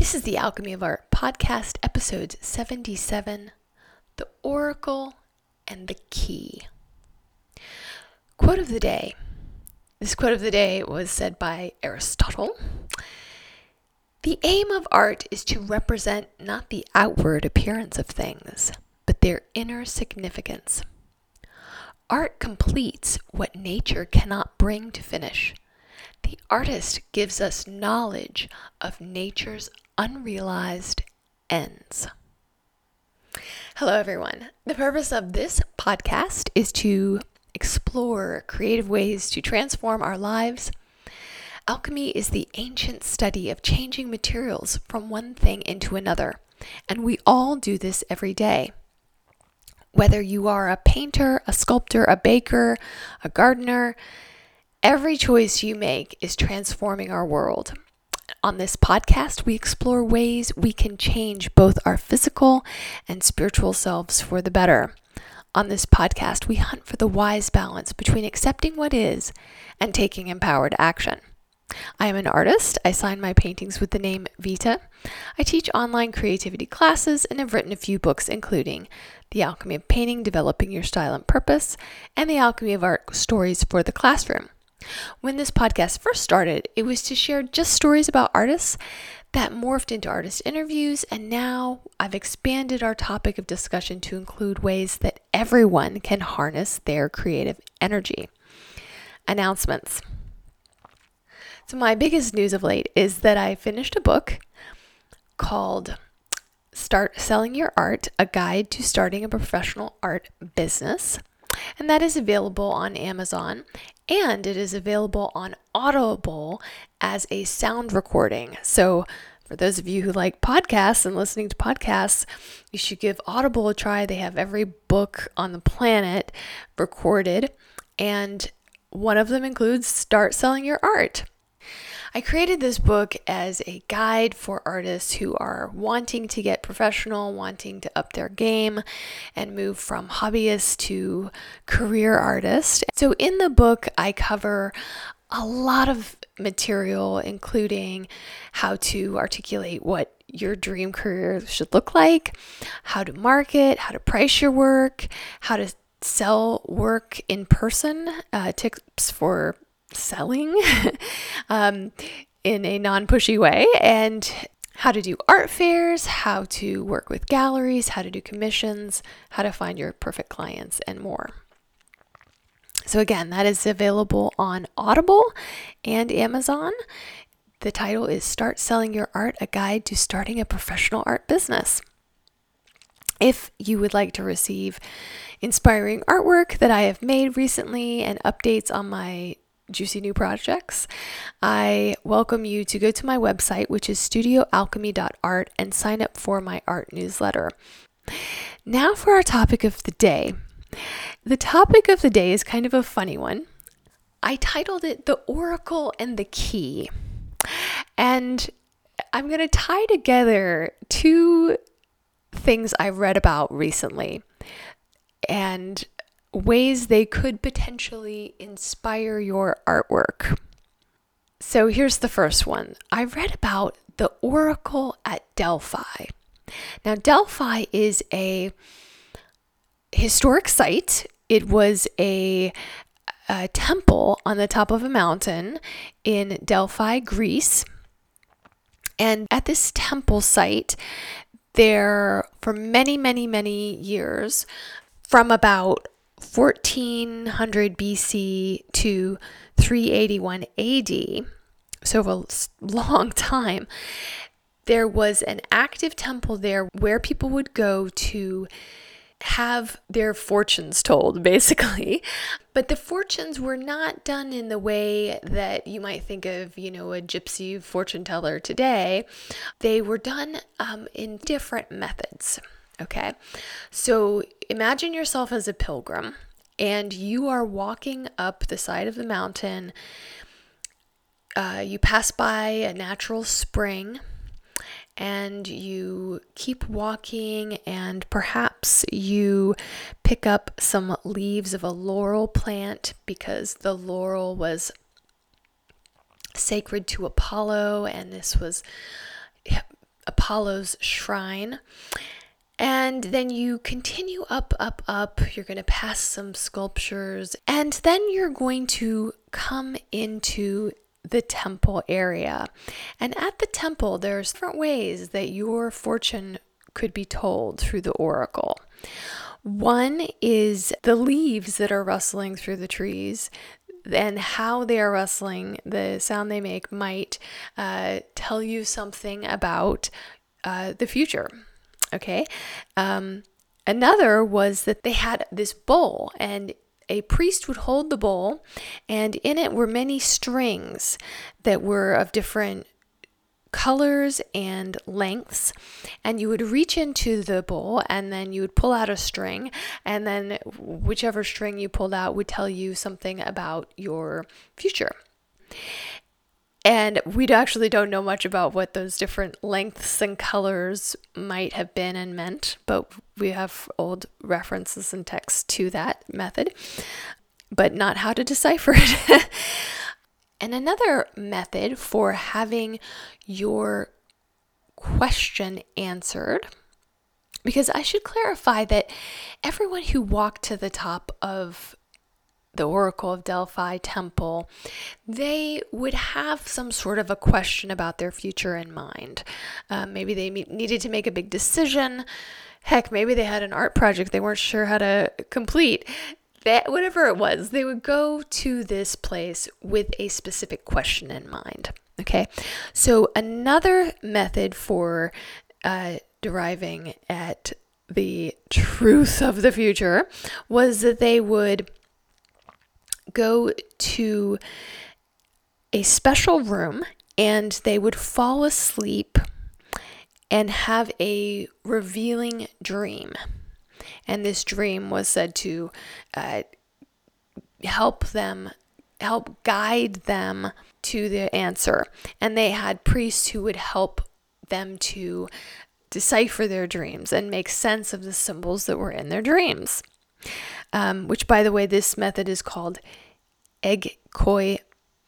This is the Alchemy of Art podcast, episode 77 The Oracle and the Key. Quote of the day. This quote of the day was said by Aristotle. The aim of art is to represent not the outward appearance of things, but their inner significance. Art completes what nature cannot bring to finish. The artist gives us knowledge of nature's unrealized ends. Hello, everyone. The purpose of this podcast is to explore creative ways to transform our lives. Alchemy is the ancient study of changing materials from one thing into another, and we all do this every day. Whether you are a painter, a sculptor, a baker, a gardener, every choice you make is transforming our world. On this podcast, we explore ways we can change both our physical and spiritual selves for the better. On this podcast, we hunt for the wise balance between accepting what is and taking empowered action. I am an artist. I sign my paintings with the name Vita. I teach online creativity classes and have written a few books, including The Alchemy of Painting Developing Your Style and Purpose, and The Alchemy of Art Stories for the Classroom. When this podcast first started, it was to share just stories about artists that morphed into artist interviews, and now I've expanded our topic of discussion to include ways that everyone can harness their creative energy. Announcements. So, my biggest news of late is that I finished a book called Start Selling Your Art A Guide to Starting a Professional Art Business and that is available on Amazon and it is available on Audible as a sound recording. So, for those of you who like podcasts and listening to podcasts, you should give Audible a try. They have every book on the planet recorded, and one of them includes Start Selling Your Art. I created this book as a guide for artists who are wanting to get professional, wanting to up their game, and move from hobbyist to career artist. So, in the book, I cover a lot of material, including how to articulate what your dream career should look like, how to market, how to price your work, how to sell work in person, uh, tips for selling um, in a non pushy way, and how to do art fairs, how to work with galleries, how to do commissions, how to find your perfect clients, and more. So, again, that is available on Audible and Amazon. The title is Start Selling Your Art A Guide to Starting a Professional Art Business. If you would like to receive inspiring artwork that I have made recently and updates on my juicy new projects, I welcome you to go to my website, which is studioalchemy.art, and sign up for my art newsletter. Now, for our topic of the day. The topic of the day is kind of a funny one. I titled it The Oracle and the Key. And I'm going to tie together two things I've read about recently. And ways they could potentially inspire your artwork. So here's the first one I read about the Oracle at Delphi. Now, Delphi is a historic site, it was a, a temple on the top of a mountain in Delphi, Greece. And at this temple site, there, for many, many, many years, from about 1400 BC to 381 AD, so a long time, there was an active temple there where people would go to have their fortunes told, basically. But the fortunes were not done in the way that you might think of, you know, a gypsy fortune teller today. They were done um, in different methods. Okay. So imagine yourself as a pilgrim and you are walking up the side of the mountain. Uh, you pass by a natural spring and you keep walking, and perhaps you pick up some leaves of a laurel plant because the laurel was sacred to Apollo, and this was Apollo's shrine. And then you continue up, up, up. You're going to pass some sculptures. And then you're going to come into the temple area. And at the temple, there's different ways that your fortune could be told through the oracle. One is the leaves that are rustling through the trees and how they are rustling, the sound they make might uh, tell you something about uh, the future. Okay. Um, another was that they had this bowl, and a priest would hold the bowl, and in it were many strings that were of different colors and lengths and you would reach into the bowl and then you would pull out a string and then whichever string you pulled out would tell you something about your future and we actually don't know much about what those different lengths and colors might have been and meant, but we have old references and texts to that method, but not how to decipher it. and another method for having your question answered because I should clarify that everyone who walked to the top of the Oracle of Delphi temple, they would have some sort of a question about their future in mind. Um, maybe they needed to make a big decision. Heck, maybe they had an art project they weren't sure how to complete. That, whatever it was, they would go to this place with a specific question in mind. Okay, so another method for uh, deriving at the truth of the future was that they would go to a special room and they would fall asleep and have a revealing dream. And this dream was said to uh, help them, help guide them to the answer. And they had priests who would help them to decipher their dreams and make sense of the symbols that were in their dreams um, which, by the way, this method is called egkoi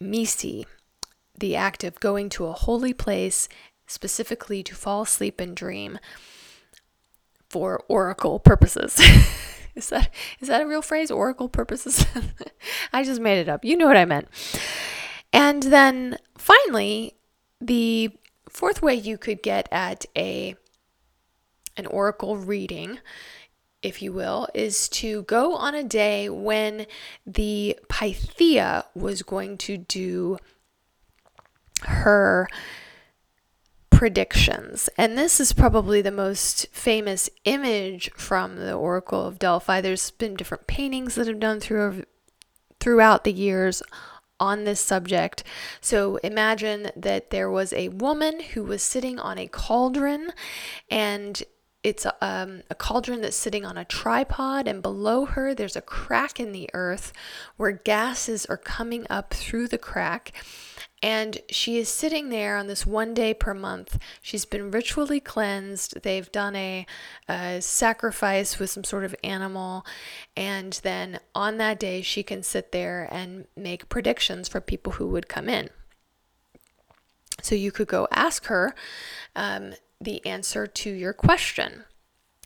misi, the act of going to a holy place specifically to fall asleep and dream for oracle purposes. is that is that a real phrase? Oracle purposes? I just made it up. You know what I meant. And then finally, the fourth way you could get at a an oracle reading if you will, is to go on a day when the Pythia was going to do her predictions. And this is probably the most famous image from the Oracle of Delphi. There's been different paintings that have done through throughout the years on this subject. So imagine that there was a woman who was sitting on a cauldron and it's um, a cauldron that's sitting on a tripod, and below her, there's a crack in the earth where gases are coming up through the crack. And she is sitting there on this one day per month. She's been ritually cleansed. They've done a, a sacrifice with some sort of animal. And then on that day, she can sit there and make predictions for people who would come in. So you could go ask her um, the answer to your question.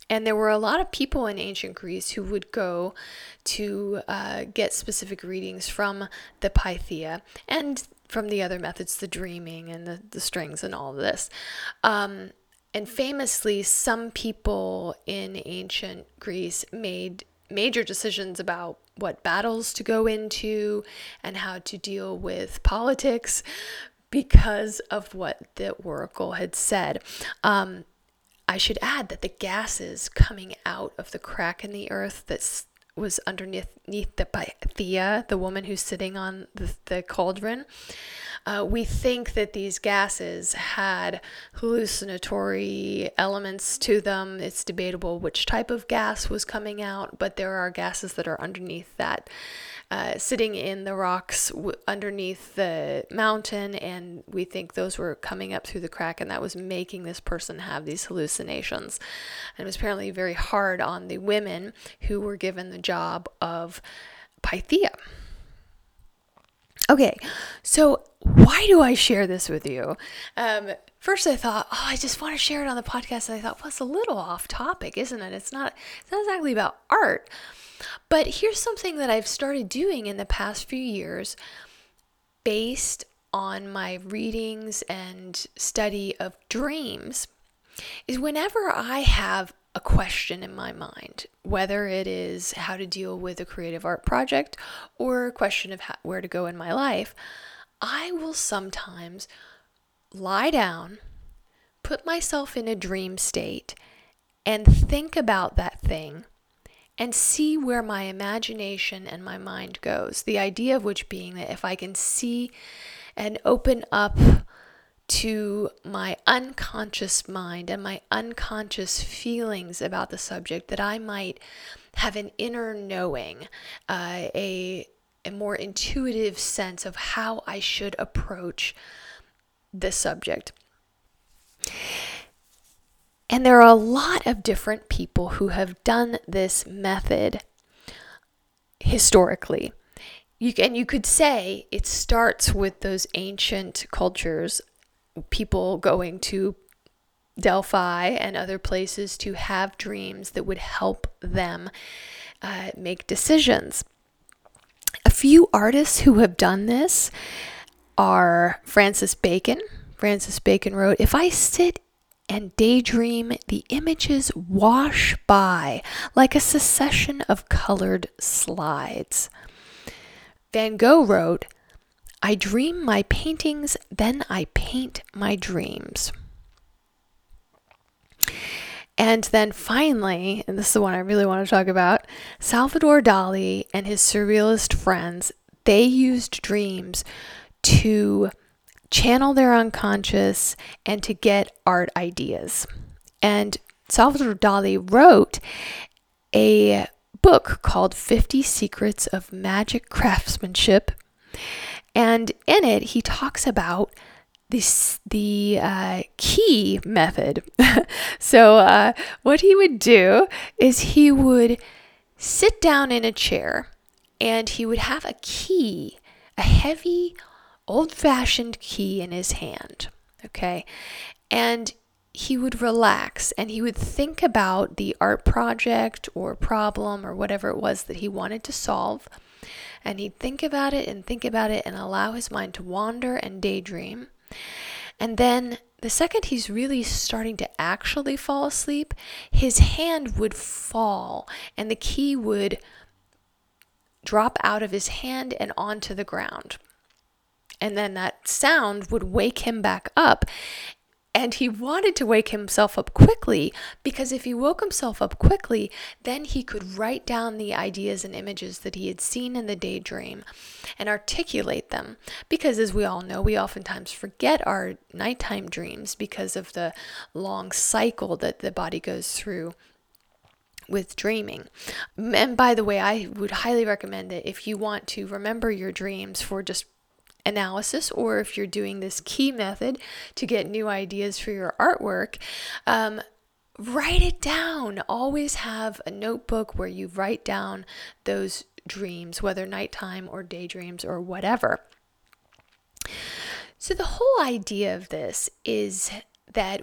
And there were a lot of people in ancient Greece who would go to uh, get specific readings from the Pythia and from the other methods, the dreaming and the, the strings and all of this. Um, and famously, some people in ancient Greece made major decisions about what battles to go into and how to deal with politics because of what the oracle had said. Um, I should add that the gases coming out of the crack in the earth that was underneath the Pythia, the woman who's sitting on the, the cauldron, uh, we think that these gases had hallucinatory elements to them. It's debatable which type of gas was coming out, but there are gases that are underneath that uh, sitting in the rocks w- underneath the mountain, and we think those were coming up through the crack, and that was making this person have these hallucinations. And it was apparently very hard on the women who were given the job of Pythia. Okay, so why do I share this with you? Um, first, I thought, oh, I just want to share it on the podcast. And I thought, well, it's a little off topic, isn't it? It's not. It's not exactly about art. But here's something that I've started doing in the past few years, based on my readings and study of dreams, is whenever I have a question in my mind, whether it is how to deal with a creative art project or a question of how, where to go in my life, I will sometimes lie down, put myself in a dream state, and think about that thing and see where my imagination and my mind goes. The idea of which being that if I can see and open up to my unconscious mind and my unconscious feelings about the subject that I might have an inner knowing, uh, a, a more intuitive sense of how I should approach the subject. And there are a lot of different people who have done this method historically. You can, you could say it starts with those ancient cultures people going to Delphi and other places to have dreams that would help them uh, make decisions. A few artists who have done this are Francis Bacon. Francis Bacon wrote, If I sit and daydream, the images wash by like a succession of colored slides. Van Gogh wrote, I dream my paintings, then I paint my dreams. And then finally, and this is the one I really want to talk about Salvador Dali and his surrealist friends, they used dreams to channel their unconscious and to get art ideas. And Salvador Dali wrote a book called 50 Secrets of Magic Craftsmanship. And in it, he talks about this the uh, key method. so uh, what he would do is he would sit down in a chair and he would have a key, a heavy, old-fashioned key in his hand. Okay, and he would relax and he would think about the art project or problem or whatever it was that he wanted to solve and he'd think about it and think about it and allow his mind to wander and daydream. And then the second he's really starting to actually fall asleep, his hand would fall and the key would drop out of his hand and onto the ground. And then that sound would wake him back up. And he wanted to wake himself up quickly because if he woke himself up quickly, then he could write down the ideas and images that he had seen in the daydream and articulate them. Because as we all know, we oftentimes forget our nighttime dreams because of the long cycle that the body goes through with dreaming. And by the way, I would highly recommend that if you want to remember your dreams for just analysis, or if you're doing this key method to get new ideas for your artwork, um, write it down. Always have a notebook where you write down those dreams, whether nighttime or daydreams or whatever. So, the whole idea of this is that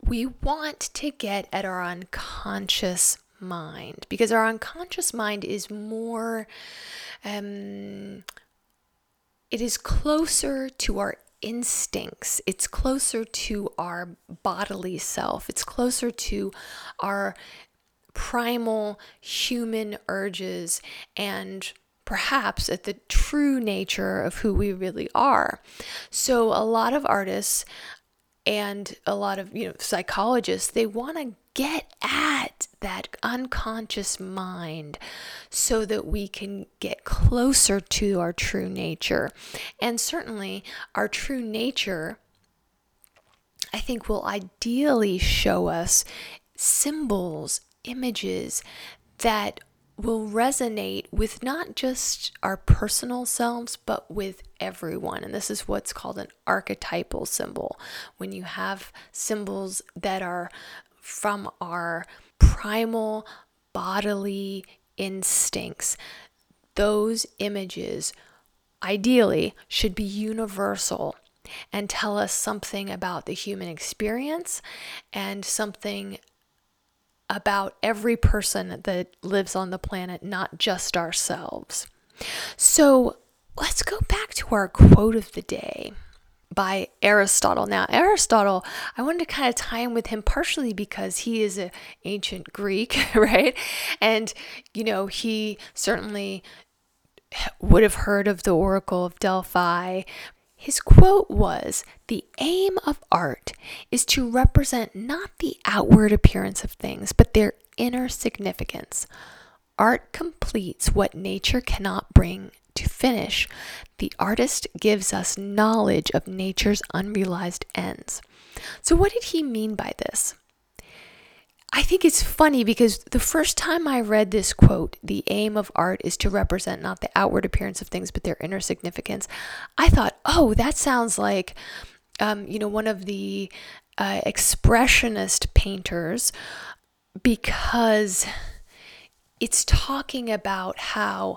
we want to get at our unconscious mind because our unconscious mind is more um, it is closer to our instincts. It's closer to our bodily self. It's closer to our primal human urges and perhaps at the true nature of who we really are. So a lot of artists and a lot of you know psychologists they want to get at that unconscious mind so that we can get closer to our true nature and certainly our true nature i think will ideally show us symbols images that will resonate with not just our personal selves, but with everyone. And this is what's called an archetypal symbol. When you have symbols that are from our primal bodily instincts, those images ideally should be universal and tell us something about the human experience and something about every person that lives on the planet, not just ourselves. So let's go back to our quote of the day by Aristotle. Now, Aristotle, I wanted to kind of tie in with him partially because he is an ancient Greek, right? And, you know, he certainly would have heard of the Oracle of Delphi. His quote was The aim of art is to represent not the outward appearance of things, but their inner significance. Art completes what nature cannot bring to finish. The artist gives us knowledge of nature's unrealized ends. So, what did he mean by this? I think it's funny because the first time I read this quote, the aim of art is to represent not the outward appearance of things, but their inner significance, I thought, oh, that sounds like, um, you know, one of the uh, expressionist painters because it's talking about how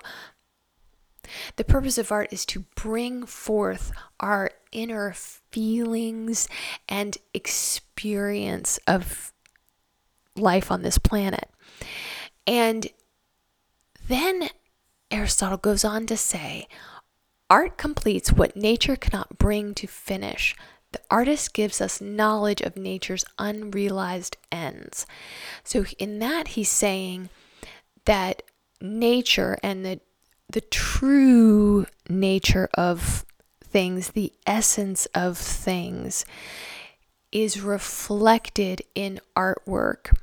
the purpose of art is to bring forth our inner feelings and experience of life on this planet. And then Aristotle goes on to say, Art completes what nature cannot bring to finish. The artist gives us knowledge of nature's unrealized ends. So, in that, he's saying that nature and the, the true nature of things, the essence of things, is reflected in artwork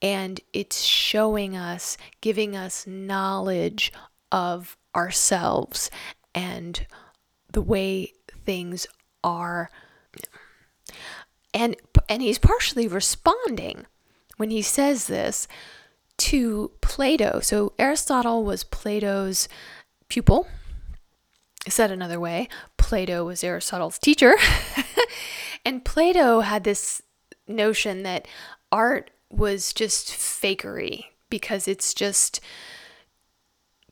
and it's showing us, giving us knowledge of ourselves and the way things are. And and he's partially responding when he says this to Plato. So Aristotle was Plato's pupil. Said another way, Plato was Aristotle's teacher. and Plato had this notion that art was just fakery because it's just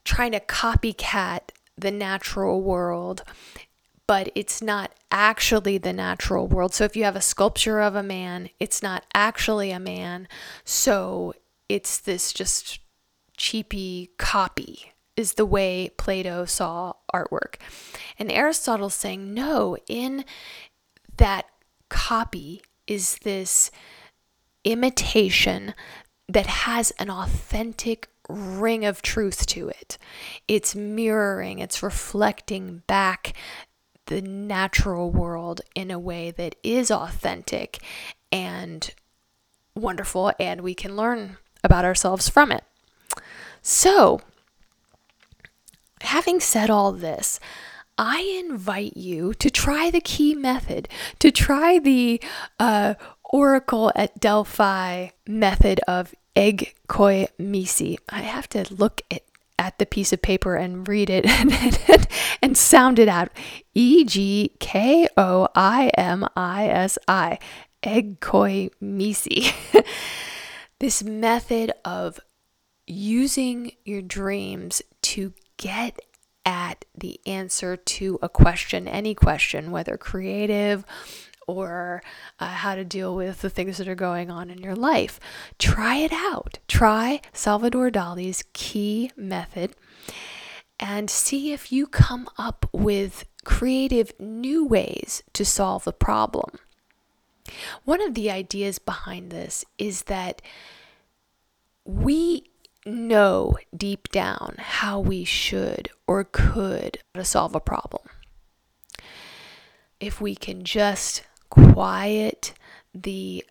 trying to copycat the natural world, but it's not actually the natural world. So if you have a sculpture of a man, it's not actually a man. So it's this just cheapy copy is the way Plato saw artwork. And Aristotle's saying, no, in that copy is this imitation that has an authentic ring of truth to it. It's mirroring, it's reflecting back the natural world in a way that is authentic and wonderful, and we can learn about ourselves from it. So, having said all this, I invite you to try the key method, to try the uh, Oracle at Delphi method of egg koi misi. I have to look at, at the piece of paper and read it and, and, and sound it out. E G K O I M I S I. Egg koi misi. this method of using your dreams to get at the answer to a question, any question, whether creative or uh, how to deal with the things that are going on in your life. Try it out. Try Salvador Dali's key method and see if you come up with creative new ways to solve the problem. One of the ideas behind this is that we know deep down how we should or could solve a problem. If we can just quiet the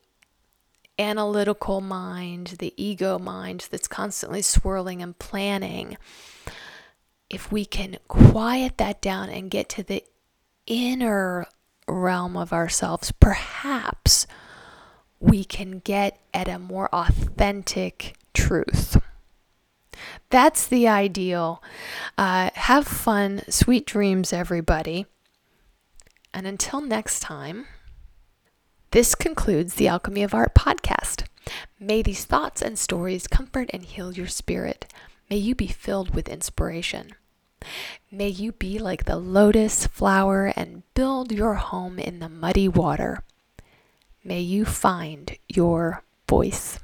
analytical mind, the ego mind that's constantly swirling and planning, if we can quiet that down and get to the inner realm of ourselves, perhaps we can get at a more authentic truth. That's the ideal. Uh, have fun, sweet dreams, everybody. And until next time, this concludes the Alchemy of Art podcast. May these thoughts and stories comfort and heal your spirit. May you be filled with inspiration. May you be like the lotus flower and build your home in the muddy water. May you find your voice.